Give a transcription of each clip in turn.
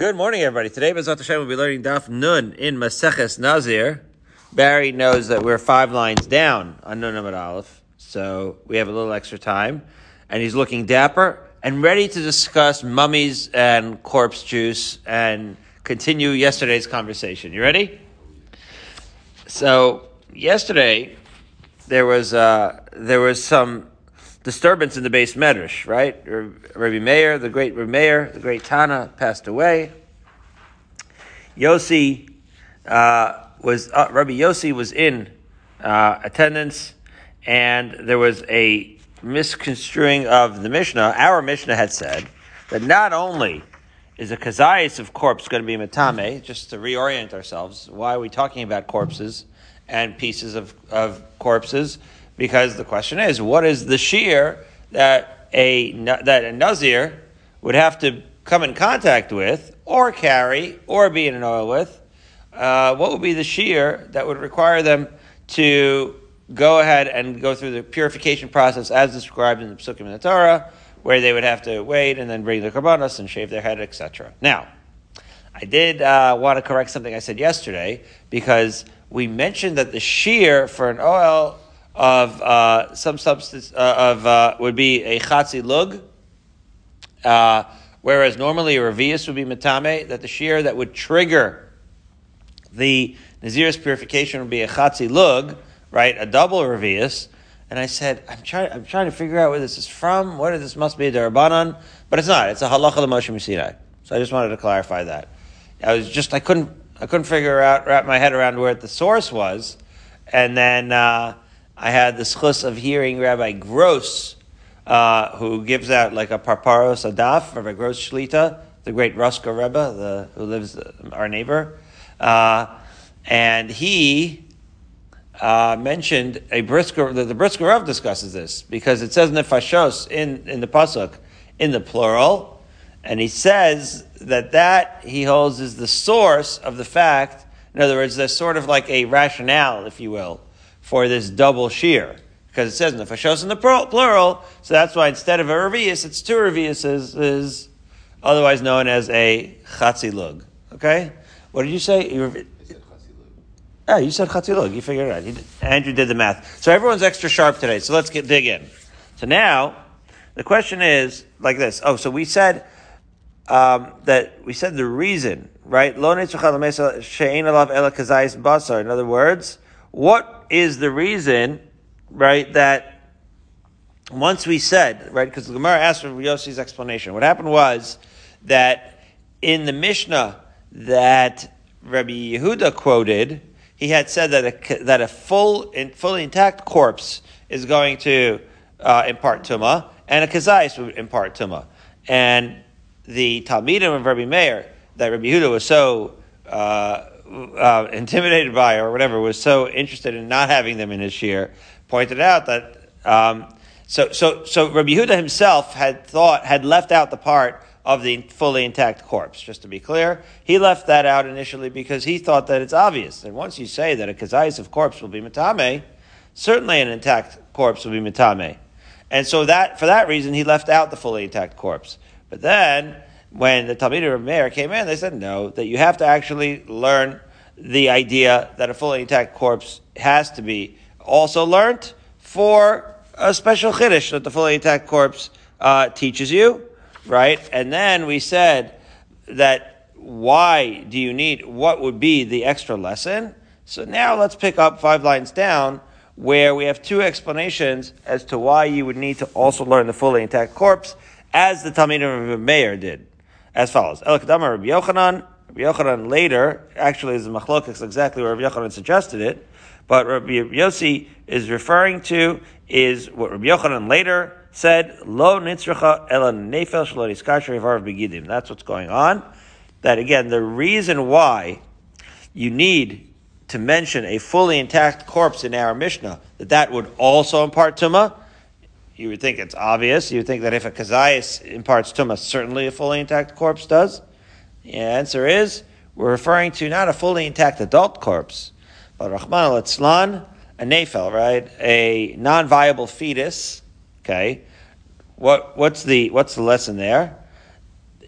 Good morning, everybody. Today, Bezat Hashem will be learning Daf Nun in Maseches Nazir. Barry knows that we're five lines down on Nun Amud Aleph, so we have a little extra time. And he's looking dapper and ready to discuss mummies and corpse juice and continue yesterday's conversation. You ready? So, yesterday, there was, uh, there was some disturbance in the beis medrash, right? Rabbi Meir, the great Rabbi Meir, the great Tana, passed away. Yossi uh, was uh, Rabbi Yossi was in uh, attendance, and there was a misconstruing of the Mishnah. Our Mishnah had said that not only is a kazayas of corpse going to be matame, just to reorient ourselves. Why are we talking about corpses and pieces of, of corpses? Because the question is, what is the shiur that a that a nazir would have to come in contact with, or carry, or be in an ohel with? Uh, what would be the shiur that would require them to go ahead and go through the purification process as described in the Psukim in the Torah, where they would have to wait and then bring the karbanos and shave their head, etc. Now, I did uh, want to correct something I said yesterday because we mentioned that the shiur for an oil of uh, some substance uh, of uh, would be a chatzi lug, uh, whereas normally a revius would be metame. That the shiur that would trigger the nazir's purification would be a chatzi lug, right? A double revius. And I said, I'm trying, I'm trying to figure out where this is from. What this must be a derabanan, but it's not. It's a halacha l'moshe Sinai. So I just wanted to clarify that. I was just, I couldn't, I couldn't figure out, wrap my head around where the source was, and then. Uh, I had the schus of hearing Rabbi Gross, uh, who gives out like a parparos adaf, Rabbi Gross Shlita, the great Ruska Rebbe, the, who lives uh, our neighbor, uh, and he uh, mentioned a Brisker. The, the Brisker Rav discusses this because it says nefashos in in the pasuk in the plural, and he says that that he holds is the source of the fact. In other words, there's sort of like a rationale, if you will for this double shiur. Because it says in the fashos in the plural, so that's why instead of a revius, it's two reviuses, is otherwise known as a chatzi lug. Okay? What did you say? You yeah, you said chatzi lug. You figured it out. Did, Andrew did the math. So everyone's extra sharp today. So let's get dig in. So now the question is like this. Oh, so we said um, that we said the reason, right? In other words, what is the reason, right, that once we said, right, because the Gemara asked for Yossi's explanation. What happened was that in the Mishnah that Rabbi Yehuda quoted, he had said that a, that a full, fully intact corpse is going to uh, impart tuma, and a kazayis would impart tuma. And the Talmidim of Rabbi Meir, that Rabbi Yehuda was so uh, uh, intimidated by or whatever was so interested in not having them in his shiur pointed out that um, so so so Rabbi Yehuda himself had thought had left out the part of the fully intact corpse. Just to be clear, he left that out initially because he thought that it's obvious that once you say that a kazayis of corpse will be matame, certainly an intact corpse will be matame, and so that for that reason he left out the fully intact corpse. But then when the Talmud of Meir came in, they said no, that you have to actually learn the idea that a fully intact corpse has to be also learned for a special chiddush that the fully intact corpse uh, teaches you, right? And then we said that why do you need, what would be the extra lesson? So now let's pick up five lines down where we have two explanations as to why you would need to also learn the fully intact corpse, as the Talmud of Meir did as follows. El Kadama Rabbi Yochanan, Rabbi Yochanan later, actually is a machlokas exactly where Rabbi Yochanan suggested it, but Rabbi Yossi is referring to is what Rabbi Yochanan later said, Lo nitzracha ela nefel shlo begidim. That's what's going on. That again, the reason why you need to mention a fully intact corpse in our Mishnah, that that would also impart tumah, you would think it's obvious. You would think that if a kazayas imparts tumah, certainly a fully intact corpse does. The answer is we're referring to not a fully intact adult corpse, but Rahman al a nefel, right? A non-viable fetus. Okay, what what's the what's the lesson there?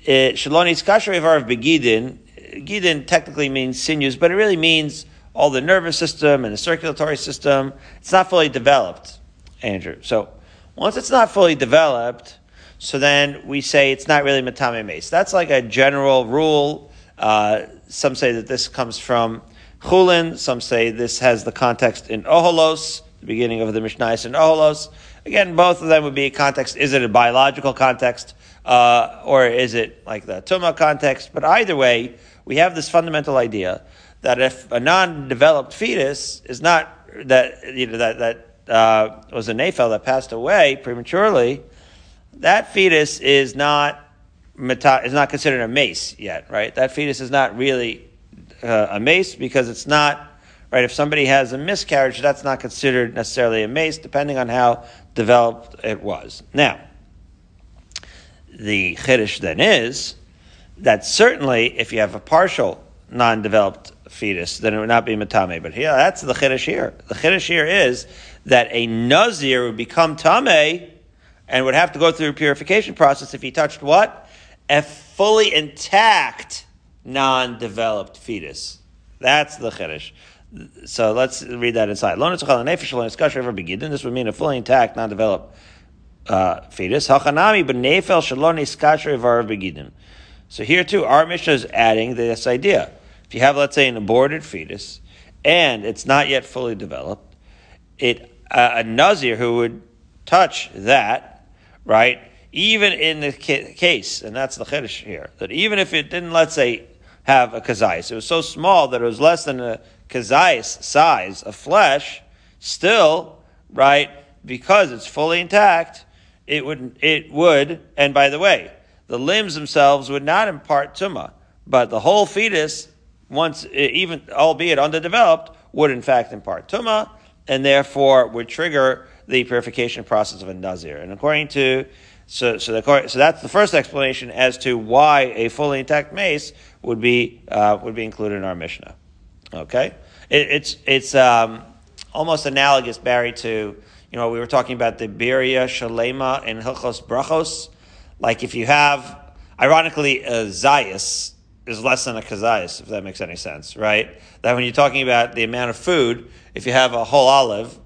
Eh, Shaloni Skashar of Begidin. Gidin technically means sinews, but it really means all the nervous system and the circulatory system. It's not fully developed, Andrew. So once it's not fully developed, so then we say it's not really matame mace. That's like a general rule. Uh, some say that this comes from chulin. Some say this has the context in oholos, the beginning of the Mishnah in oholos. Again, both of them would be a context. Is it a biological context, uh, or is it like the tuma context? But either way, we have this fundamental idea that if a non-developed fetus is not that you know that that uh, was a nafel that passed away prematurely, that fetus is not is not considered a mace yet, right? That fetus is not really uh, a mace because it's not right. If somebody has a miscarriage, that's not considered necessarily a mace, depending on how developed it was. Now, the chiddush then is that certainly if you have a partial non-developed fetus, then it would not be matame. But here, that's the chiddush here. The chiddush here is that a nazir would become tame and would have to go through a purification process if he touched what? A fully intact, non-developed fetus. That's the chiddush. So let's read that inside. This would mean a fully intact, non-developed uh, fetus. So here too, our Mishnah is adding this idea. If you have, let's say, an aborted fetus and it's not yet fully developed, it uh, a nazir who would touch that, right? Even in the ca- case, and that's the chiddush here, that even if it didn't, let's say, have a kazais, it was so small that it was less than a kazais size of flesh, still, right? Because it's fully intact, it would, it would, and by the way, the limbs themselves would not impart tuma, but the whole fetus once, even albeit underdeveloped, would in fact impart tuma, and therefore would trigger the purification process of a nazir. And according to so, so, the, so that's the first explanation as to why a fully intact mace would be uh, would be included in our Mishnah. Okay, it, it's it's um, almost analogous, Barry, to you know we were talking about the Beria Shalema and Hilchos Brachos. Like if you have, ironically, a Zayas, is less than a kazayas, if that makes any sense, right? That when you're talking about the amount of food, if you have a whole olive,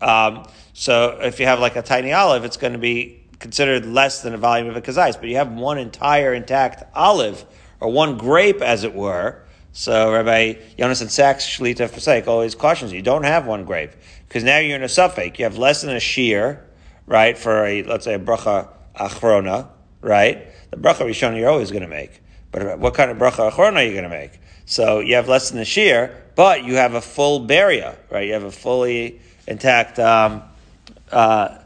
um, so if you have like a tiny olive, it's going to be considered less than a volume of a kazayas. But you have one entire intact olive, or one grape, as it were. So Rabbi Yonasan Sachs, Shlita Fasek, always cautions you, you don't have one grape. Because now you're in a safek. You have less than a shiur, right, for a, let's say, a bracha achrona, right? The bracha rishon you're always going to make. But what kind of bracha achrona are you going to make? So you have less than a shiur, but you have a full beria, right? You have a fully intact um, uh,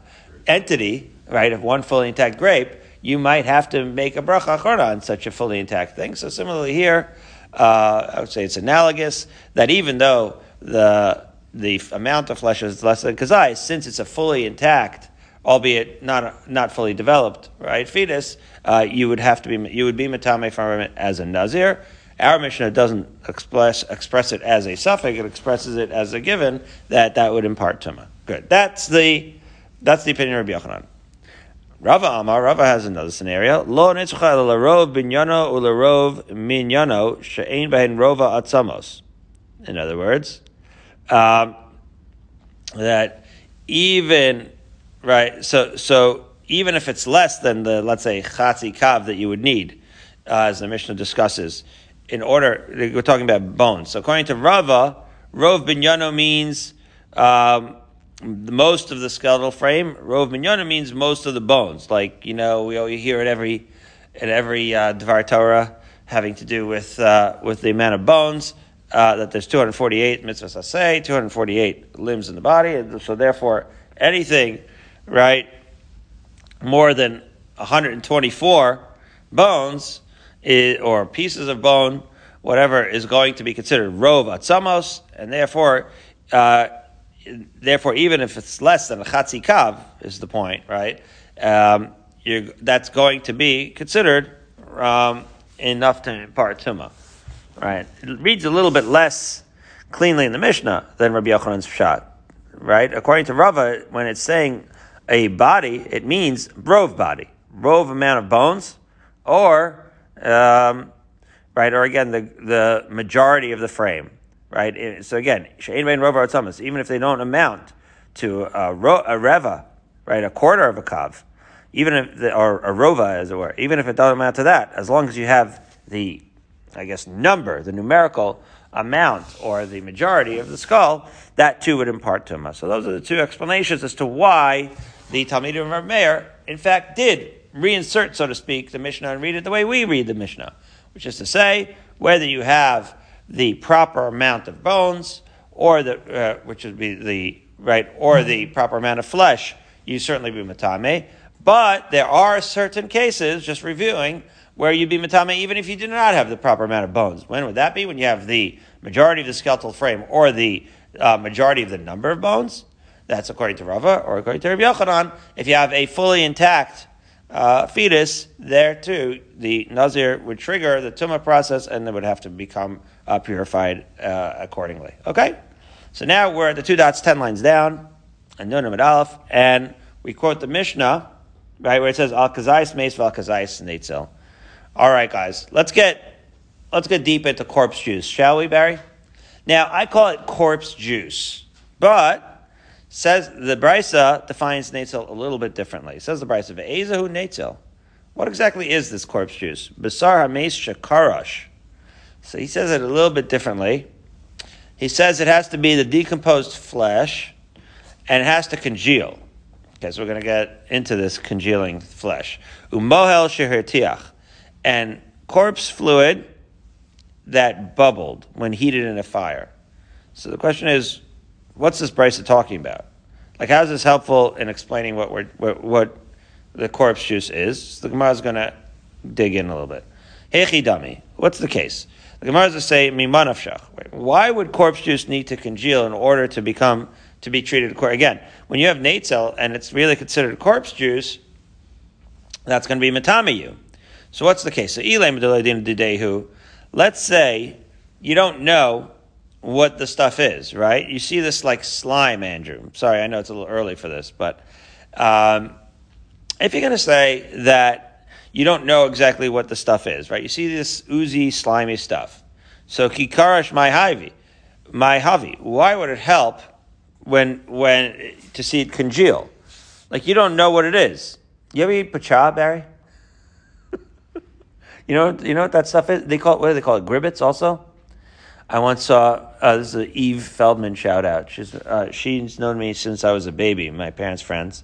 entity, right? Of one fully intact grape, you might have to make a bracha on such a fully intact thing. So similarly here, uh, I would say it's analogous that even though the the amount of flesh is less than kazai, since it's a fully intact albeit not not fully developed, right? Fetus, uh, you would have to be you would be matame from it as a nazir. Our Mishnah doesn't express express it as a safek; it expresses it as a given that that would impart tuma. Good. That's the that's the opinion of Rabbi Yochanan. Rava Amar, Rava has another scenario. Lo nitzcha larov binyano ularov minyano she'ein behin rova atzamos. In other words, um, that even Right. So, so even if it's less than the, let's say, chatzi kav that you would need, uh, as the Mishnah discusses, in order, we're talking about bones. So according to Rava, Rov binyano means um, most of the skeletal frame. Rov binyano means most of the bones. Like, you know, we hear it every, in every uh, Dvar Torah having to do with, uh, with the amount of bones. Uh, that there's 248 mitzvahs I say, 248 limbs in the body, and so therefore anything right, more than 124 bones is, or pieces of bone, whatever, is going to be considered rov atzamos, and therefore, uh, therefore, even if it's less than a chatzi kav, is the point, right? Um, that's going to be considered um, enough to impart tuma, right? It reads a little bit less cleanly in the Mishnah than Rabbi Yochanan's shot, right? According to Rava, when it's saying a body, it means rove body, rove amount of bones, or um, right? Or again, the, the majority of the frame, right? So again, even if they don't amount to a, ro- a reva, right, a quarter of a kav, even if the, or a rova, as it were, even if it doesn't amount to that, as long as you have the, I guess, number, the numerical amount or the majority of the skull, that too would impart tuma. So those are the two explanations as to why the Talmidim of Meir, in fact, did reinsert, so to speak, the Mishnah and read it the way we read the Mishnah, which is to say, whether you have the proper amount of bones or the, uh, which would be the right, or the proper amount of flesh, you certainly be matame. But there are certain cases, just reviewing, where you'd be matame even if you do not have the proper amount of bones. When would that be? When you have the majority of the skeletal frame or the uh, majority of the number of bones. That's according to Rava or according to Rabbi Yochanan. If you have a fully intact uh, fetus, there too, the Nazir would trigger the tumah process and it would have to become uh, purified uh, accordingly. Okay? So now we're at the two dots, ten lines down, and Nun and Aleph, and we quote the Mishnah, right, where it says, Al Kazais Meis Val Kazais Neitzel. All right, guys, let's get, let's get deep into corpse juice, shall we, Barry? Now, I call it corpse juice, but says the Brisa defines Neitzel a little bit differently. Says the Brisa, Ve'ezahu Neitzel. What exactly is this corpse juice? Basar Hameis Shakarash. So he says it a little bit differently. He says it has to be the decomposed flesh and it has to congeal. Okay, so we're going to get into this congealing flesh. Umohel shehirtiach. And corpse fluid that bubbled when heated in a fire. So the question is, what's this Brisa talking about? Like, how is this helpful in explaining what we're, what, what the corpse juice is? The Gemara is going to dig in a little bit. Hechi dami. What's the case? The Gemara is to say mimanafshach. Why would corpse juice need to congeal in order to become to be treated again? When you have natzel and it's really considered corpse juice, that's going to be matamiyu. So what's the case? So. Let's say you don't know what the stuff is, right? You see this like slime, Andrew. Sorry, I know it's a little early for this, but um, if you're going to say that you don't know exactly what the stuff is, right? You see this oozy, slimy stuff. So kikarash my havi, my havi. Why would it help when when to see it congeal? Like you don't know what it is. You ever eat pacha, Barry? you know, you know what that stuff is? They call it. What do they call it? Gribbets, also. I once saw uh, this is an Eve Feldman shout out. She's uh, she's known me since I was a baby, my parents' friends,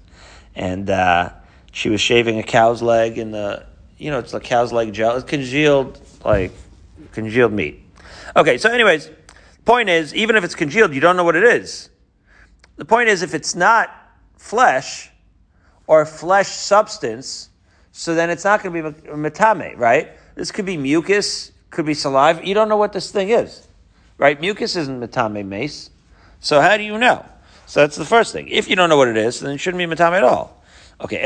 and uh, she was shaving a cow's leg in the you know it's like cow's leg gel, it's congealed like congealed meat. Okay, so anyways, point is even if it's congealed, you don't know what it is. The point is if it's not flesh or flesh substance, so then it's not going to be metame, right? This could be mucus, could be saliva. You don't know what this thing is right? Mucus isn't metame mace. So how do you know? So that's the first thing. If you don't know what it is, then it shouldn't be metame at all. Okay,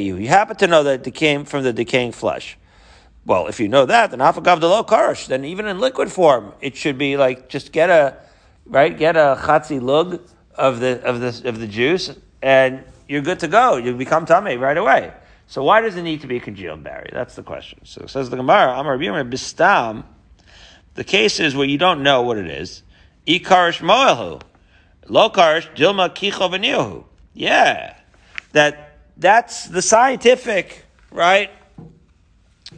you happen to know that it came from the decaying flesh. Well, if you know that, then afagav lo karash, then even in liquid form, it should be like just get a right, get a chatzi lug of the of the of the juice, and you're good to go. You become tummy right away. So why does it need to be a congealed, Barry? That's the question. So says the Gemara, Amar Bistam, the case is where you don't know what it is. Ikarish moelhu. Lokarish dilma kicho Yeah. That, that's the scientific, right?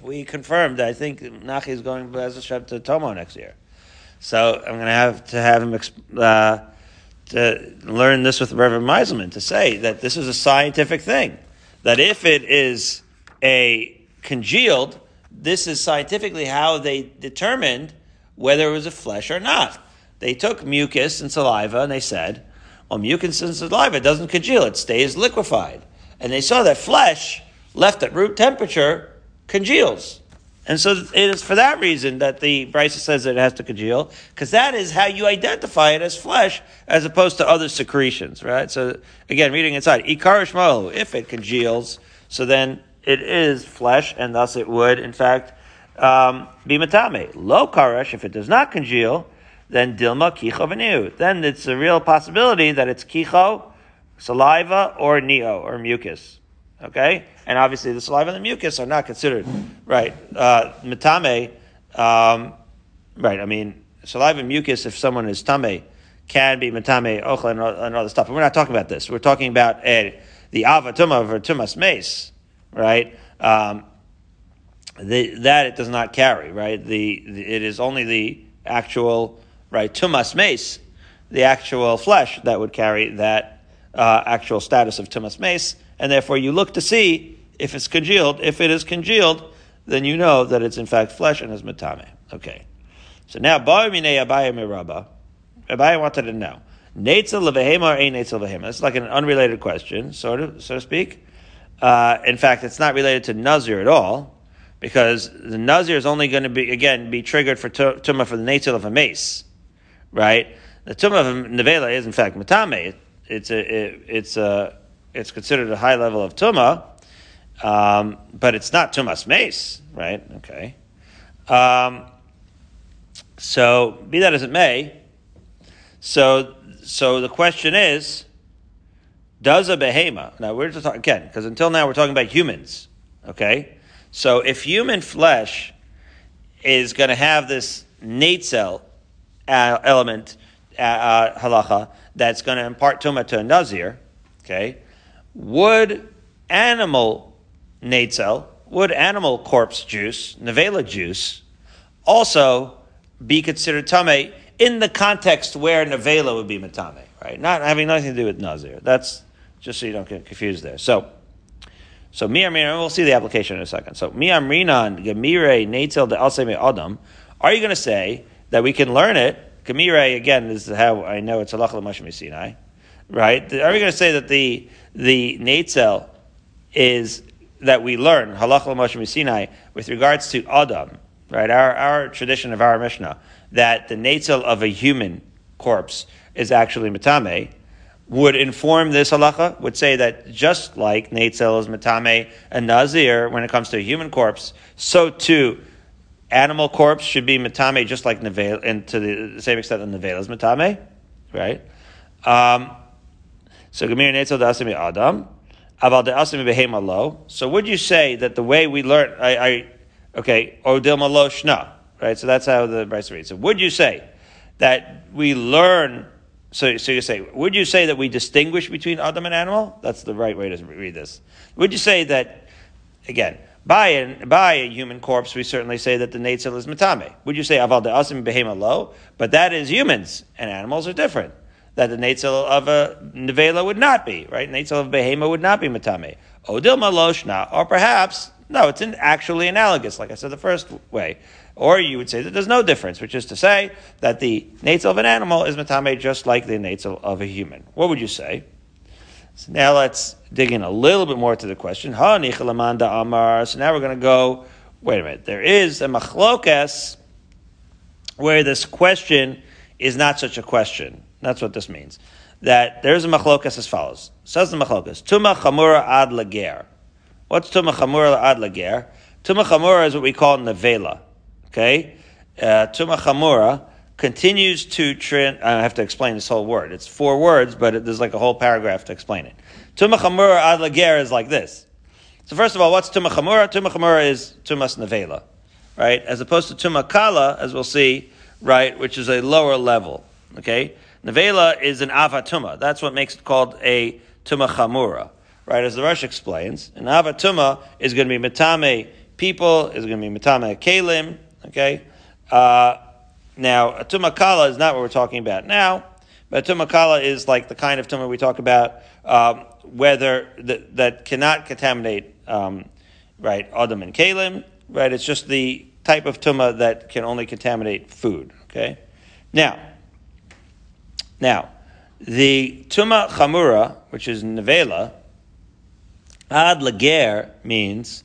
We confirmed, I think Nachi is going to Tomo next year. So I'm going to have to have him uh, to learn this with Reverend Meiselman to say that this is a scientific thing. That if it is a congealed, this is scientifically how they determined whether it was a flesh or not. They took mucus and saliva and they said, well, mucus and saliva doesn't congeal, it stays liquefied. And they saw that flesh left at room temperature congeals. And so it is for that reason that the Brisa says that it has to congeal, because that is how you identify it as flesh as opposed to other secretions, right? So again, reading inside, Ikarish if it congeals, so then it is flesh, and thus it would, in fact, um, be matame. Low karash, if it does not congeal, then dilma kicho v'niu. Then it's a real possibility that it's kicho, saliva, or neo, or mucus. Okay? And obviously the saliva and the mucus are not considered, right? Uh, metame, um, right, I mean, saliva and mucus, if someone is tame, can be metame, ochla, and, other stuff. But we're not talking about this. We're talking about a, the ava tumah or tumas mace, right? Um, the, that it does not carry, right? The, the, it is only the actual, right, tumas mace, the actual flesh that would carry that uh, actual status of tumas mace, and therefore you look to see if it's congealed. If it is congealed, then you know that it's in fact flesh and is metame. Okay. So now, Abaye Miraba, Abaye wanted to know, Netzel levehema or a netzel levehema? It's like an unrelated question, sort of, so to speak. Uh, in fact, it's not related to Nazir at all, because the Nazir is only going to be, again, be triggered for tumah for the netzel of a mace, right? The tumah of nevela is, in fact, matame. It's a, it, it's a, it's considered a high level of tumah, um, but it's not tumas mace, right? Okay. Um, so, be that as it may, so so the question is, does a behema? Now we're just talking again because until now we're talking about humans. Okay, so if human flesh is going to have this netzel uh, element uh, uh, halacha that's going to impart tuma to a nazir, okay, would animal netzel, would animal corpse juice, nevela juice, also be considered tame in the context where nevela would be matame, right? Not having nothing to do with nazir. That's just so you don't get confused there. So, so miyamrinan, we'll see the application in a second. So miyamrinan gemire netel de alseme adam. Are you going to say that we can learn it? Gemire again is how I know it's halach l'mashmi Sinai, right? Are we going to say that the the netzel is that we learn halach l'mashmi Sinai with regards to adam, right? Our our tradition of our Mishnah that the netzel of a human corpse is actually matame, would inform this halacha, would say that just like netzel is matame and nazir when it comes to a human corpse, so too animal corpse should be matame just like nevel, and to the same extent that nevel is matame, right? Um, so gemir netzel dasimi adam. Aval de asimi behema. So would you say that the way we learn, I, I okay, odil malo shna, Right? So that's how the Brisa reads. So would you say that we learn so, so you say, would you say that we distinguish between Adam and animal? That's the right way to read this. Would you say that, again, by, an, by a human corpse, we certainly say that the netzel is matame. Would you say aval de asim behema lo? But that is humans, and animals are different. That the netzel of a nevela would not be, right? Netzel of behema would not be matame. Odil maloshna, or perhaps, no, it's actually analogous, like I said the first way. Or you would say that there's no difference, which is to say that the nates of an animal is matame just like the nates of a human. What would you say? So now let's dig in a little bit more to the question. Ha amar. So now we're going to go. Wait a minute. There is a machlokas where this question is not such a question. That's what this means. That there is a machlokas as follows. Says the machlokas. Tuma chamura ad lager. What's tuma chamura ad lager? Tuma chamura is what we call nevela. Okay? Uh, Tuma Chamura continues to trin. I have to explain this whole word. It's four words, but it, there's like a whole paragraph to explain it. Tuma Chamura ad is like this. So first of all, what's Tuma Chamura? Tuma Chamura is Tumas Nevela, right? As opposed to Tuma Kala, as we'll see, right, which is a lower level. Okay? Nevela is an avatuma. That's what makes it called a Tuma Chamura. Right? As the Rush explains, an avatuma is going to be Mitame people, is going to be Mitame Kalim, Okay? Uh, now, a tumakala is not what we're talking about now, but a tumakala is like the kind of tumah we talk about, um, whether that, that cannot contaminate, um, right, Adam and Kalim, right? It's just the type of tumah that can only contaminate food, okay? Now, now, the tuma chamura, which is nevela, ad lager means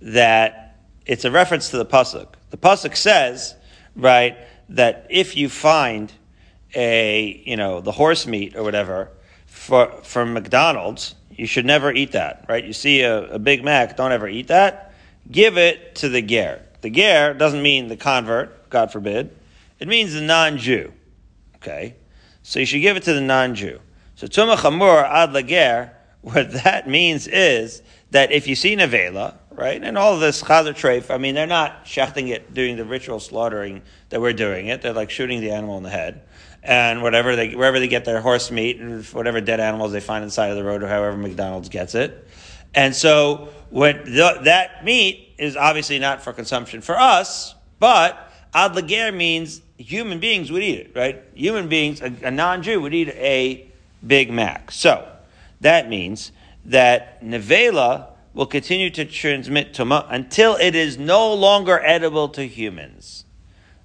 that it's a reference to the pasuk. The pasuk says, right, that if you find a, you know, the horse meat or whatever for, from McDonald's, you should never eat that, right? You see a, a Big Mac, don't ever eat that. Give it to the ger. The ger doesn't mean the convert, God forbid. It means the non-Jew. Okay? So you should give it to the non-Jew. So tuma chamur ad lager, what that means is that if you see nevela, right, and all this chazer treif, I mean, they're not shechting it, doing the ritual slaughtering that we're doing it. They're like shooting the animal in the head. And whatever they, wherever they get their horse meat and whatever dead animals they find inside of the road or however McDonald's gets it. And so when the, that meat is obviously not for consumption for us, but ad means human beings would eat it, right? Human beings, a, a non-Jew would eat a Big Mac. So that means that nevela will continue to transmit tuma until it is no longer edible to humans.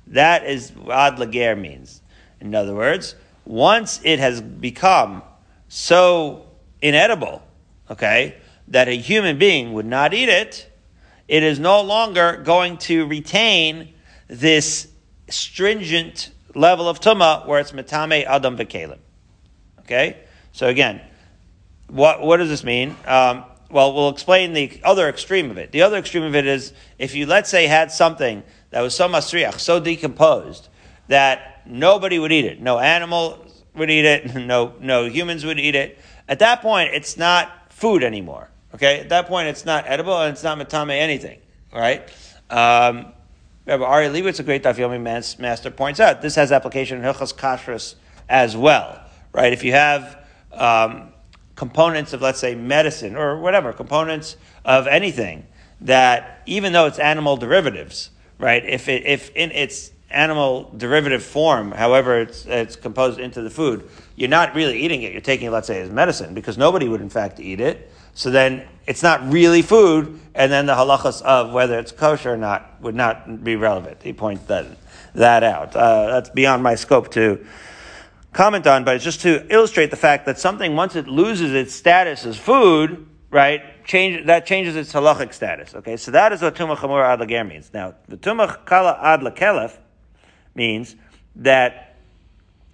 That is what ad lager means. In other words, once it has become so inedible, okay, that a human being would not eat it, it is no longer going to retain this stringent level of tuma where it's metame adam v'kelim. Okay, so again, what what does this mean? Um, well, we'll explain the other extreme of it. The other extreme of it is if you let's say had something that was so masriach, so decomposed that nobody would eat it, no animal would eat it, no no humans would eat it. At that point, it's not food anymore. Okay, at that point, it's not edible and it's not matame anything. Right? Um, Rabbi Ari Leibowitz, a great Daf Yomi master, points out this has application in Hilchas Kashrus as well. Right? If you have um, components of, let's say, medicine or whatever, components of anything that, even though it's animal derivatives, right? If it, if in its animal derivative form, however it's, it's composed into the food, you're not really eating it. You're taking let's say, as medicine because nobody would in fact eat it. So then it's not really food, and then the halachas of whether it's kosher or not would not be relevant. He points that, that out. Uh, that's beyond my scope to comment on, but it's just to illustrate the fact that something, once it loses its status as food, right, change, that changes its halachic status. Okay, so that is what tumah chamur ad lager means. Now, the tumah kala ad lakelef means that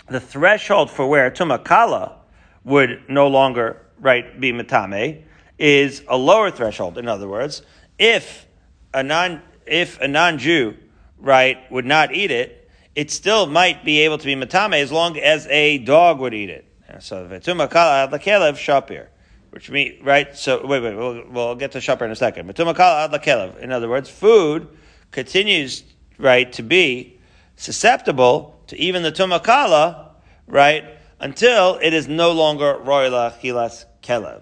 the threshold for where tumah kala would no longer, right, be matame is a lower threshold. In other words, if a non if a non Jew right would not eat it, it still might be able to be matame as long as a dog would eat it. So v'tumakala ad lakelev shapir, which means right. So wait, wait, we'll, we'll get to shapir in a second. V'tumakala ad lakelev. In other words, food continues right to be susceptible to even the tumakala, right, until it is no longer royla chilas kelev.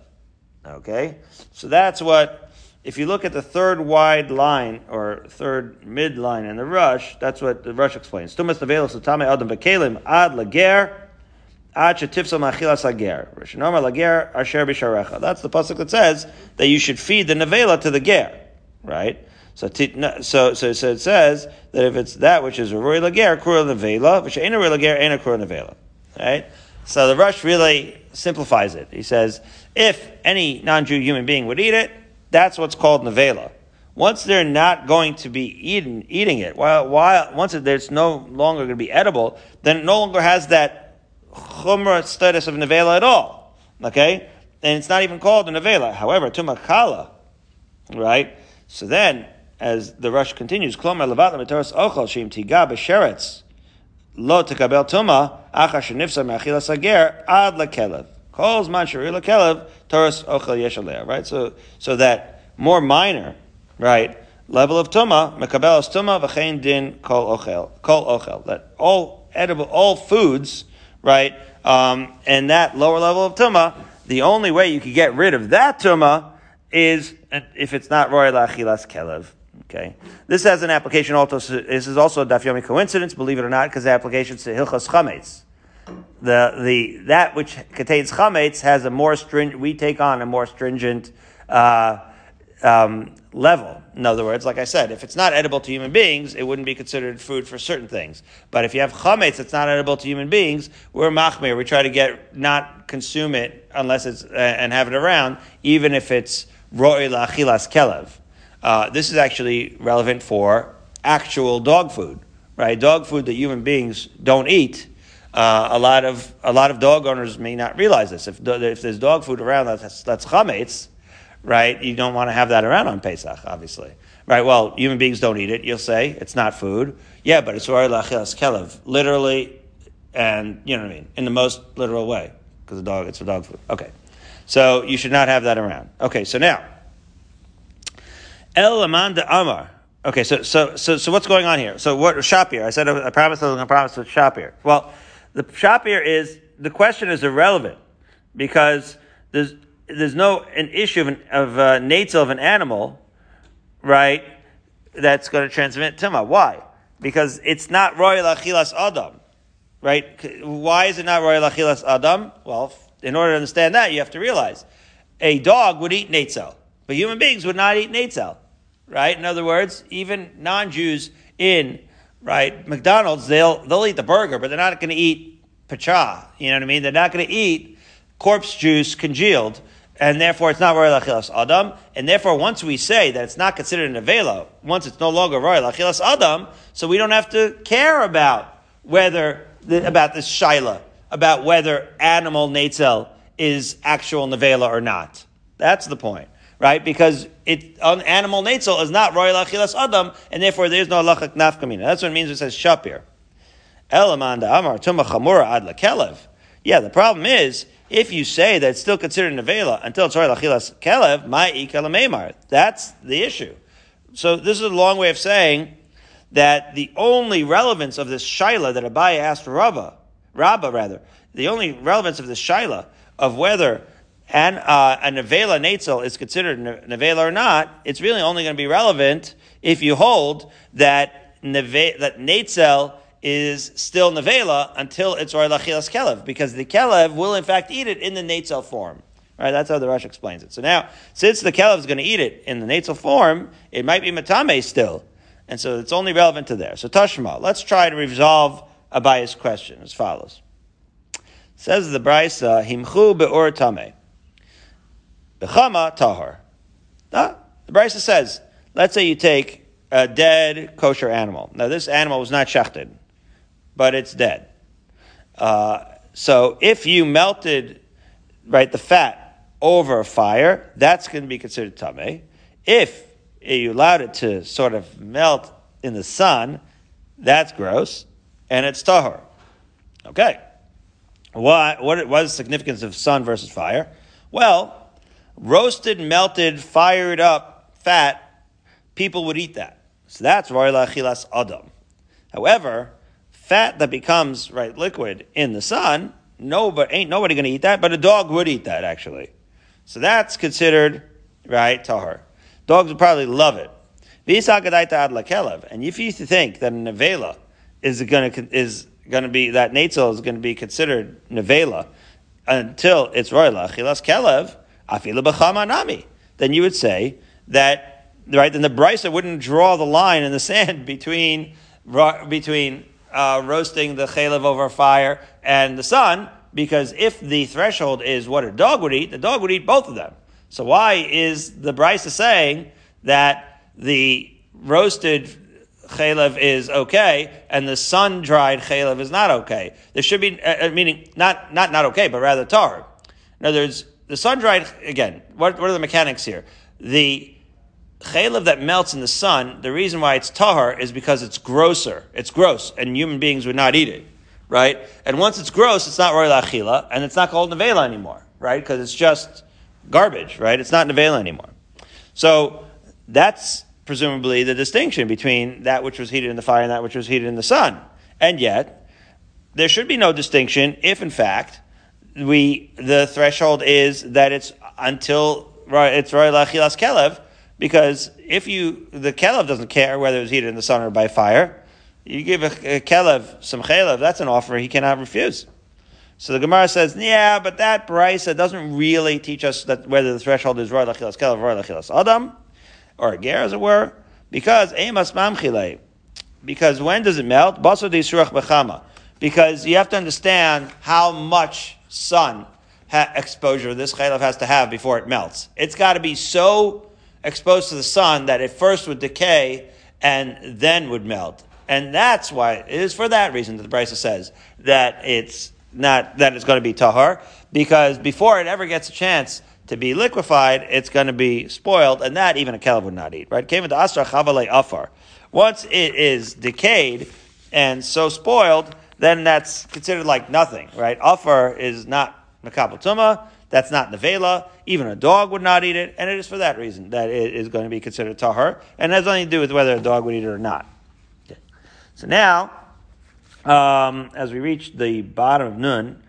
Okay? So that's what, if you look at the third wide line, or third mid line in the Rush, that's what the Rush explains. Tumas nevelos utame adam v'kelim ad lager, ad shetifsa machilas lager. Rishonomar lager asher b'sharecha. That's the pasuk that says that you should feed the nevela to the ger, right? So, so, so, so it says that if it's that which is a roy lager, kura nevela, which ain't a roy lager, ain't a kura nevela, right? So the Rush really simplifies it. He says, if any non-Jew human being would eat it, that's what's called nevela. Once they're not going to be eating, eating it, while, while, once it's no longer going to be edible, then it no longer has that chumrah status of nevela at all. Okay? And it's not even called a nevela. However, tumakala, right? So then, as the rush continues, klomer levat lemetoros ochel shim tiga b'sheretz lo tekabel tuma achar shenifsa sager ad lekelev. Calls man shari lekelev toras ochel yeshaleh. Right? So, so that more minor, right, level of tuma, mekabelas tuma v'chein din kol ochel. Kol ochel. That all edible, all foods, right, um, and that lower level of tuma, the only way you could get rid of that tuma is if it's not royal achilas kelev. Okay, this has an application also. This is also a dafyomi coincidence, believe it or not, because the application is to hilchas chametz. The the that which contains chametz has a more stringent. We take on a more stringent uh, um, level. In other words, like I said, if it's not edible to human beings, it wouldn't be considered food for certain things. But if you have chametz that's not edible to human beings, we're machmir. We try to get not consume it unless it's uh, and have it around, even if it's ro'il achilas kelev. Uh, this is actually relevant for actual dog food, right? Dog food that human beings don't eat. Uh, a lot of a lot of dog owners may not realize this. If if there's dog food around that's that's chametz, right? You don't want to have that around on Pesach, obviously, right? Well, human beings don't eat it. You'll say it's not food. Yeah, but it's lachilas kelev, literally, and you know what I mean, in the most literal way, because the dog it's for dog food. Okay, so you should not have that around. Okay, so now El Amanda Amar. Okay, so so so so what's going on here? So what Shapir? I said I promised I was going to promise with Shapir. Well, the Shapir here is the question is irrelevant because there's there's no an issue of an, of uh, a natal of an animal, right? That's going to transmit tumah. Why? Because it's not royal achilas adam, right? Why is it not royal achilas adam? Well, in order to understand that, you have to realize a dog would eat natal, but human beings would not eat natal right? In other words, even non-Jews in right McDonald's, they'll they'll eat the burger, but they're not going to eat pacha. You know what I mean? They're not going to eat corpse juice congealed, and therefore it's not royal achilas adam. And therefore, once we say that it's not considered an avela, once it's no longer royal achilas adam, so we don't have to care about whether about this shaila about whether animal natzel is actual nevela or not. That's the point right? Because it an animal netzel is not royal achilas adam, and therefore there is no lachak nafkamina. That's what it means. It says shapir. Elamanda amar tuma chamura ad lakelev. Yeah, the problem is if you say that it's still considered nevela until it's royal achilas kelev, my ikalamemar. That's the issue. So this is a long way of saying that the only relevance of this shaila that Abaye asked Rabba, Rabba rather, the only relevance of this shaila of whether and uh, a nevela netzel is considered nevela or not, it's really only going to be relevant if you hold that neve- that netzel is still nevela until it's roy lachilas kelev, because the kelev will in fact eat it in the netzel form. Right, that's how the Rush explains it. So now, since the kelev is going to eat it in the netzel form, it might be matame still, and so it's only relevant to there. So Tashma, let's try to resolve Abaye's question as follows. Says the Brisa, himchu be'or tameh. Bechama tahar. Ah, the Brisa says, let's say you take a dead kosher animal. Now, this animal was not shechted, but it's dead. Uh, so, if you melted right the fat over a fire, that's going to be considered tame. If you allowed it to sort of melt in the sun, that's gross, and it's tahar. Okay. What, what was the significance of sun versus fire? Well, roasted, melted, fired up fat, people would eat that. So that's royal achilas adam. However, fat that becomes right liquid in the sun, nobody ain't nobody to eat that, but a dog would eat that actually. So that's considered right tahar. Dogs would probably love it. And if you used to think that a nevela is going to is going to be that netzel is going to be considered nevela until it's royal achilas kelev, nami. Then you would say that, right, then the brisa wouldn't draw the line in the sand between, between uh, roasting the chalev over fire and the sun, because if the threshold is what a dog would eat, the dog would eat both of them. So why is the brisa saying that the roasted chalev is okay and the sun dried chalev is not okay? There should be, uh, uh, meaning not, not, not okay, but rather tar. In other words, the sun dried, again, what, what are the mechanics here? The chaylev that melts in the sun, the reason why it's tahar is because it's grosser. It's gross, and human beings would not eat it, right? And once it's gross, it's not royal achila, and it's not called nevela anymore, right? Because it's just garbage, right? It's not nevela anymore. So that's presumably the distinction between that which was heated in the fire and that which was heated in the sun. And yet, there should be no distinction if, in fact, we the threshold is that it's until it's roy lachilas kelev, because if you the kelev doesn't care whether it's heated in the sun or by fire, you give a, a kelev some chalev, that's an offer he cannot refuse. So the Gemara says, yeah, but that brisa doesn't really teach us that whether the threshold is roy lachilas kelev roy lachilas adam, or ger as it were, because eh, emas mamchile. Because when does it melt? Because you have to understand how much sun ha- exposure this chaylev has to have before it melts. It's got to be so exposed to the sun that it first would decay and then would melt. And that's why it is for that reason that the Brisa says that it's not that it's going to be tahar because before it ever gets a chance to be liquefied, it's going to be spoiled, and that even a kelev would not eat. Right? Came into asra chavalei afar. Once it is decayed and so spoiled, then that's considered like nothing, right? Afar is not makabel tuma. That's not nevela. Even a dog would not eat it, and it is for that reason that it is going to be considered tahar, and it has nothing to do with whether a dog would eat it or not. Okay. So now, um, as we reach the bottom of Nun,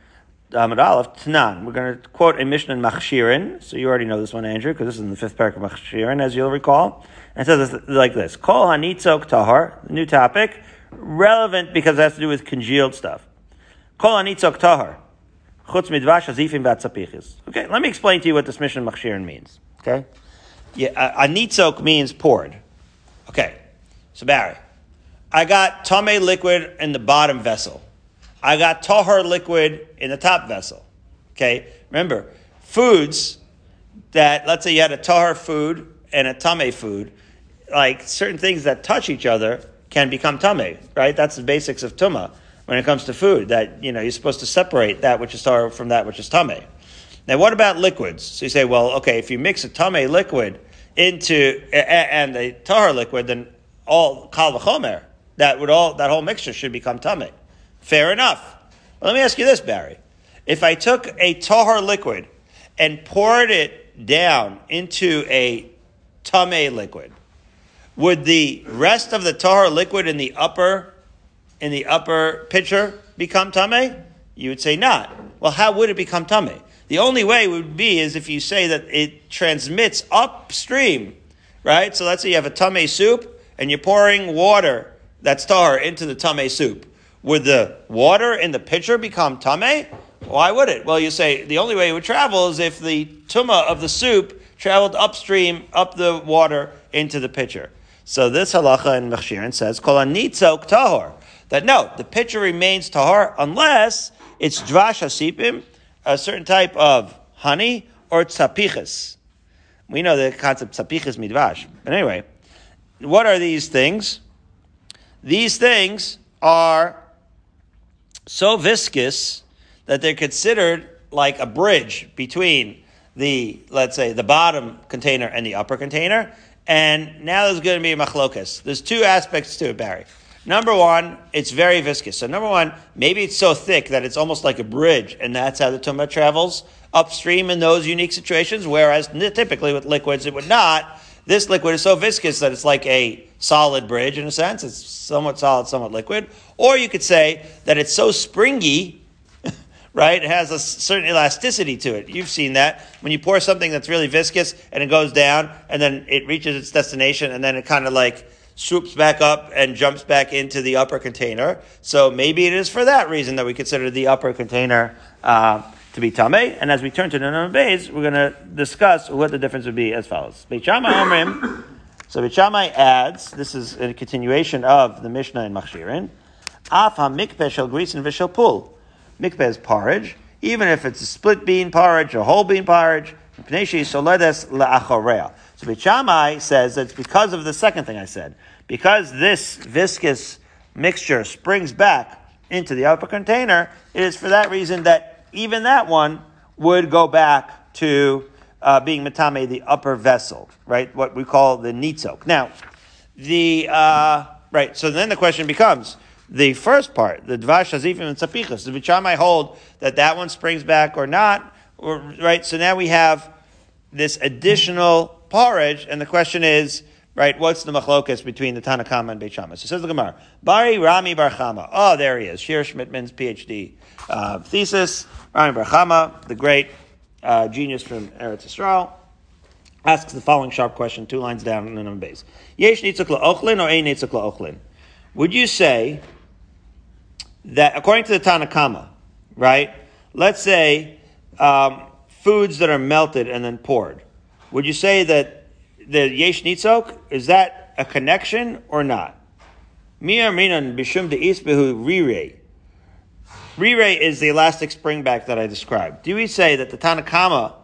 Amud Aleph, Tanan. We're going to quote a Mishnah in Machshirin. So you already know this one, Andrew, because this is in the fifth paragraph of Machshirin, as you'll recall. And it says like this: Kol hanitzok tahar. New topic, relevant because it has to do with congealed stuff. Kol tahar. Chutz midvash. Okay, let me explain to you what this mission Machshirin means. Okay, yeah, anitzok means poured. Okay, so Barry, I got tame liquid in the bottom vessel. I got tahar liquid in the top vessel. Okay, remember, foods that, let's say you had a tahar food and a tame food, like certain things that touch each other can become tame, right? That's the basics of tuma when it comes to food, that, you know, you're supposed to separate that which is tahar from that which is tame. Now, what about liquids? So you say, well, okay, if you mix a tame liquid into, and a tahar liquid, then all kal v'chomer, that would all, that whole mixture should become tame. Fair enough. Well, let me ask you this, Barry. If I took a tahar liquid and poured it down into a tame liquid, would the rest of the tahar liquid in the upper in the upper pitcher become tame? You would say not. Well, how would it become tame? The only way would be is if you say that it transmits upstream, right? So let's say you have a tame soup and you're pouring water that's tahar into the tame soup. Would the water in the pitcher become tame? Why would it? Well, you say the only way it would travel is if the tuma of the soup traveled upstream, up the water into the pitcher. So this halacha in Mechshirin says, Kol anitzok tahor. That no, the pitcher remains tahor unless it's dvash hasipim, a certain type of honey, or tzapichas. We know the concept tzapichas midvash. But anyway, what are these things? These things are so viscous that they're considered like a bridge between the, let's say, the bottom container and the upper container. And now there's going to be a machlokas. There's two aspects to it, Barry. Number one, it's very viscous. So number one, maybe it's so thick that it's almost like a bridge, and that's how the tumah travels upstream in those unique situations. Whereas typically with liquids, it would not. This liquid is so viscous that it's like a solid bridge in a sense. It's somewhat solid, somewhat liquid. Or you could say that it's so springy, right? It has a certain elasticity to it. You've seen that. When you pour something that's really viscous and it goes down and then it reaches its destination and then it kind of like swoops back up and jumps back into the upper container. So maybe it is for that reason that we consider the upper container uh, to be tame. And as we turn to the number base, we're going to discuss what the difference would be as follows. So Beit adds. This is a continuation of the Mishnah in Machshirin. Af ha-mikpeh shel grisen v'shel pul. Mikpeh is porridge, even if it's a split bean porridge or whole bean porridge. So Beit Shammai says that it's because of the second thing I said. Because this viscous mixture springs back into the upper container, it is for that reason that even that one would go back to uh, being matame, the upper vessel, right? What we call the nitzok. Now, the uh, right. So then the question becomes: the first part, the dvash hazifim and tzapichas, the vichamai hold that that one springs back or not, or, right? So now we have this additional porridge, and the question is, right, what's the machlokas between the Tanakama and Beit Shammai? So says the Gemara, Bari Rami Barchama. Oh, there he is, Shir Schmidtman's PhD uh, thesis. Rami Barchama, the great uh, genius from Eretz Yisrael, asks the following sharp question, two lines down in the base. Yesh nitzuk la'ochlin or ein nitzuk la'ochlin? Would you say that according to the Tanakama, right? Let's say um, foods that are melted and then poured. Would you say that the yesh nitzok is that a connection or not? Miyar minan bishum de isbehu rire. Rire is the elastic spring back that I described. Do we say that the Tanakama,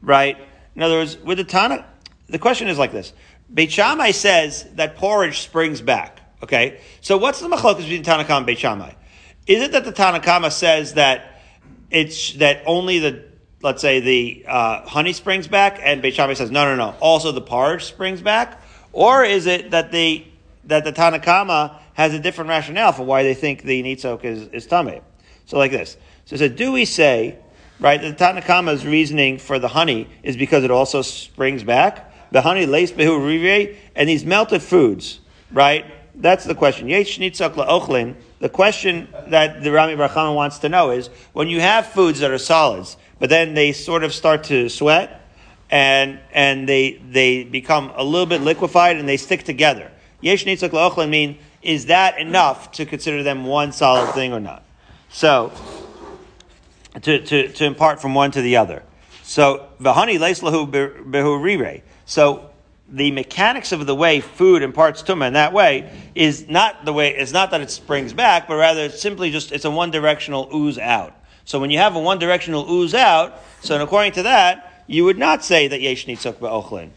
right? In other words, with the Tana, the question is like this. Beit Shammai says that porridge springs back. Okay, so what's the machlokas between Tanakama and Beit Shammai? Is it that the Tanakama says that it's that only the let's say the uh, honey springs back, and Beit says no, no, no. Also, the porridge springs back, or is it that the that the Tanakama has a different rationale for why they think the nitzok is is tameh? So like this. So, so do we say right? The Tanakama's reasoning for the honey is because it also springs back. The honey lace behu rive, and these melted foods, right? That's the question. Yesh nitzak la'ochlin. The question that the Rami Barchama wants to know is when you have foods that are solids, but then they sort of start to sweat and and they they become a little bit liquefied and they stick together. Yesh nitzak la'ochlin mean is that enough to consider them one solid thing or not? So to, to, to impart from one to the other. So v'hani leislahu behurire. So the mechanics of the way food imparts tumah in that way is not the way. It's not that it springs back, but rather it's simply just it's a one directional ooze out. So when you have a one directional ooze out, so according to that, you would not say that yesh nitzok be'ochlin.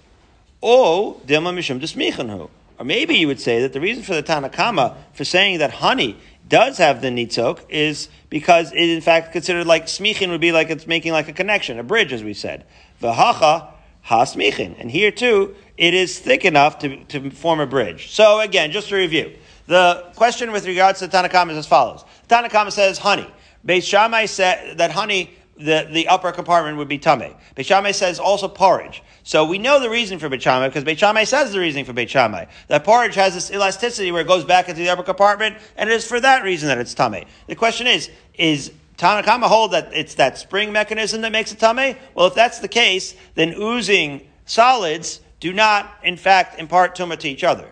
O dilma mishum desmichanhu. Or maybe you would say that the reason for the Tanakama for saying that honey does have the nitzok is because it in fact considered like smichin would be like it's making like a connection, a bridge, as we said. V'hacha ha-smichin. And here too, it is thick enough to, to form a bridge. So again, just to review, the question with regards to Tanakama is as follows. Tanakama says honey. Beis Shammai said that honey the, the upper compartment would be tame. Beit Shammai says also porridge. So we know the reason for Beit Shammai because Beit Shammai says the reason for Beit Shammai. That porridge has this elasticity where it goes back into the upper compartment, and it is for that reason that it's tame. The question is, is Tanakama hold that it's that spring mechanism that makes it tame? Well, if that's the case, then oozing solids do not, in fact, impart tumah to each other.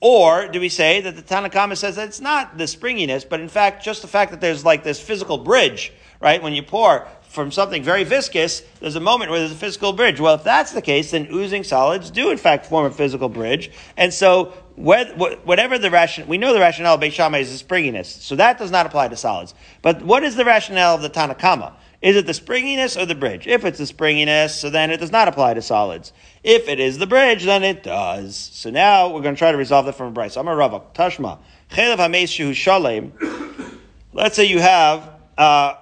Or do we say that the Tanakama says that it's not the springiness, but in fact, just the fact that there's like this physical bridge right? When you pour from something very viscous, there's a moment where there's a physical bridge. Well, if that's the case, then oozing solids do in fact form a physical bridge. And so, whatever the rationale, we know the rationale of Beit is the springiness. So that does not apply to solids. But what is the rationale of the Tanakama? Is it the springiness or the bridge? If it's the springiness, so then it does not apply to solids. If it is the bridge, then it does. So now we're going to try to resolve that from a Bryce. I'm a Ravak. Tashma. Shalem. Let's say you have uh,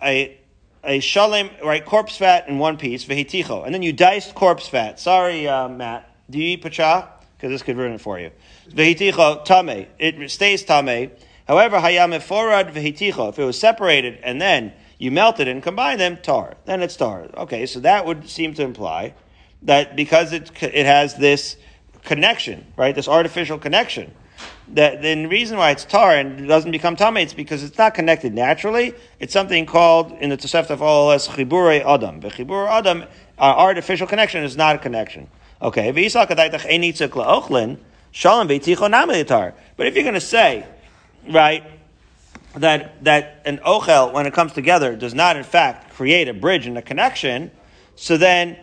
a a shalem, right, corpse fat in one piece, vehiticho, and then you diced corpse fat. Sorry, uh, Matt. Do you eat pacha? Because this could ruin it for you. Vehiticho tame. It stays tame. However, hayam forad vehiticho. If it was separated and then you melt it and combine them, tar. Then it's tar. Okay, so that would seem to imply that because it it has this connection, right, this artificial connection that the reason why it's tar and it doesn't become tame, it's because it's not connected naturally. It's something called in the Tosefta of OLS chibure adam. The chibur adam, our artificial connection is not a connection. Okay, but if you're going to say, right, that that an ochel when it comes together does not in fact create a bridge and a connection, so then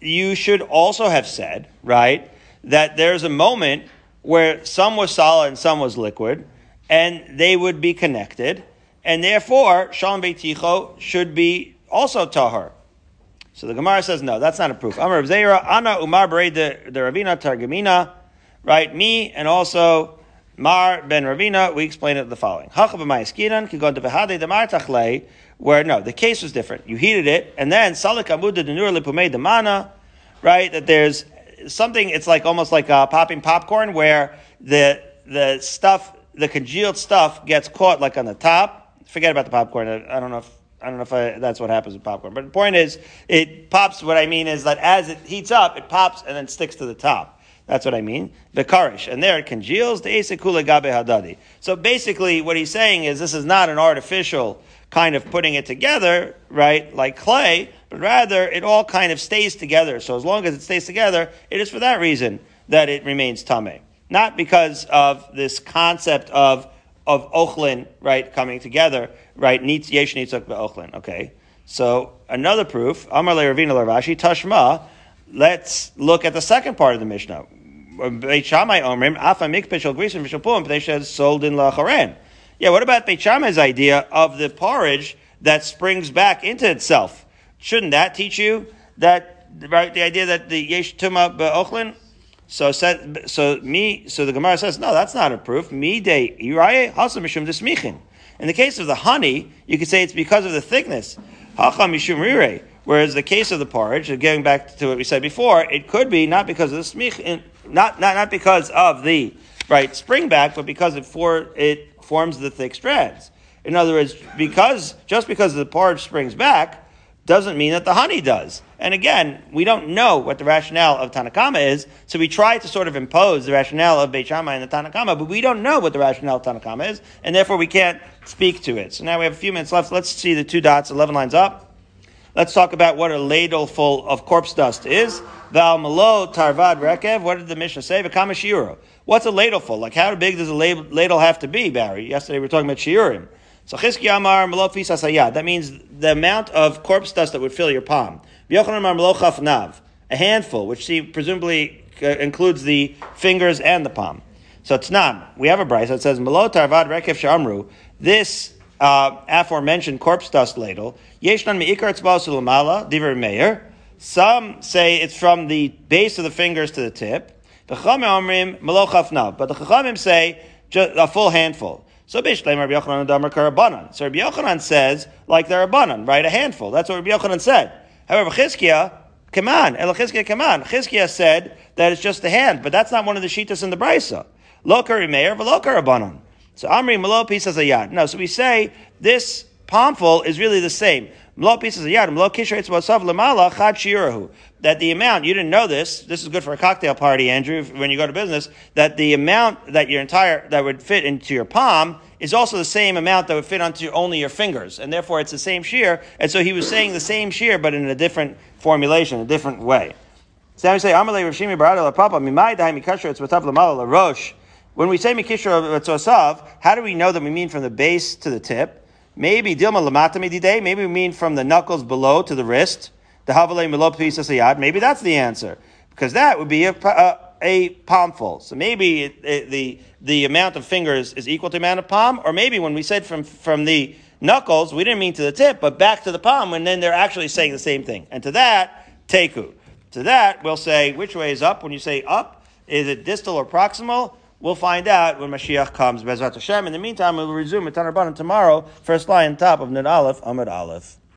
you should also have said, right, that there's a moment where some was solid and some was liquid, and they would be connected, and therefore Shalom Beiticho should be also tahar. So the Gemara says, no, that's not a proof. Amar Zera, Ana Umar de Ravina Targamina, right? Me and also Mar ben Ravina, we explain it the following. Where no, the case was different. You heated it, and then Salik Amuda Denur Lipumei Demana, right? That there's something, it's like almost like uh, popping popcorn where the, the stuff, the congealed stuff gets caught like on the top. Forget about the popcorn. I, I don't know if I don't know if I, that's what happens with popcorn. But the point is, it pops. What I mean is that as it heats up, it pops and then sticks to the top. That's what I mean. The karish. And there it congeals. The esekula gabe hadadi. So basically, what he's saying is this is not an artificial kind of putting it together, right, like clay, but rather it all kind of stays together. So as long as it stays together, it is for that reason that it remains tame. Not because of this concept of of ochlin, right, coming together, right, needs yesh nitzuk ochlin. Okay. So another proof, Amar le Ravina Rashi Tashma. Let's look at the second part of the Mishnah. Beit Shammai Omrim Afa Mikpishal Grisim Vishapum Pnei sold in Lacharen. Yeah, what about Beit Shammai's idea of the porridge that springs back into itself? Shouldn't that teach you that right? The idea that the yesh tuma be'ochlin. So said so me. So the Gemara says no, that's not a proof. Me de iraye hasam mishum desmichin. In the case of the honey, you could say it's because of the thickness. Hacham mishum rire. Whereas the case of the porridge, getting back to what we said before, it could be not because of the smichin, not, not, not because of the right spring back, but because it for it forms the thick strands. In other words, because just because the porridge springs back doesn't mean that the honey does. And again, we don't know what the rationale of Tanakama is, so we try to sort of impose the rationale of Beit Shammai and the Tanakama, but we don't know what the rationale of Tanakama is, and therefore we can't speak to it. So now we have a few minutes left. Let's see the two dots, 11 lines up. Let's talk about what a ladle full of corpse dust is. Val malo tarvad rekev. What did the Mishnah say? V'kama shiuro. What's a ladle full? Like how big does a ladle have to be, Barry? Yesterday we were talking about shiurim. So Chizki Amar Malo Fisasayad. That means the amount of corpse dust that would fill your palm. Yochanan Amar Malo Nav. A handful, which see, presumably uh, includes the fingers and the palm. So it's not. We have a Braisa that says Malo Tarvad Rekev Shamru. This uh, aforementioned corpse dust ladle. Yeshnan Meikar Tzbal Diver Meir. Some say it's from the base of the fingers to the tip. The Chafnav. But the Chachamim say a full handful. So Bishleim Rabbi Yochanan Damar Karabanan. So Rabbi Yochanan says, like they're a right? A handful. That's what Rabbi Yochanan said. However, Chizkiah, come on, El Chizkiah, come on. Said that it's just the hand, but that's not one of the shitas in the Braisa. Lo Karimeir, Velo Karabanan. So Amri Malo Pisas Ayad. No, so we say this palmful is really the same. Mlo pieces a yard. Mlo kishreitz wasav lamala chad shirahu. That the amount, you didn't know this, this is good for a cocktail party, Andrew, when you go to business, that the amount that your entire, that would fit into your palm is also the same amount that would fit onto only your fingers. And therefore it's the same shear. And so he was saying the same shear, but in a different formulation, a different way. So now we say, Amalei Rav Shimi Barada Papa, Mimai Dahai Mikashra, it's Lamala Rosh. When we say Mikishra Tzosav, how do we know that we mean from the base to the tip? Maybe Dilma Lamata Midide, maybe we mean from the knuckles below to the wrist. The Havale Milo Pisasayad, maybe that's the answer. Because that would be a, a, a palmful. So maybe it, it, the, the amount of fingers is equal to the amount of palm, or maybe when we said from, from the knuckles, we didn't mean to the tip, but back to the palm, and then they're actually saying the same thing. And to that, teku. To that, we'll say, which way is up? When you say up, is it distal or proximal? We'll find out when Mashiach comes, Bezrat Hashem. In the meantime, we'll resume at Tanarbanan tomorrow, first line, top of Nid Aleph, Amud Aleph.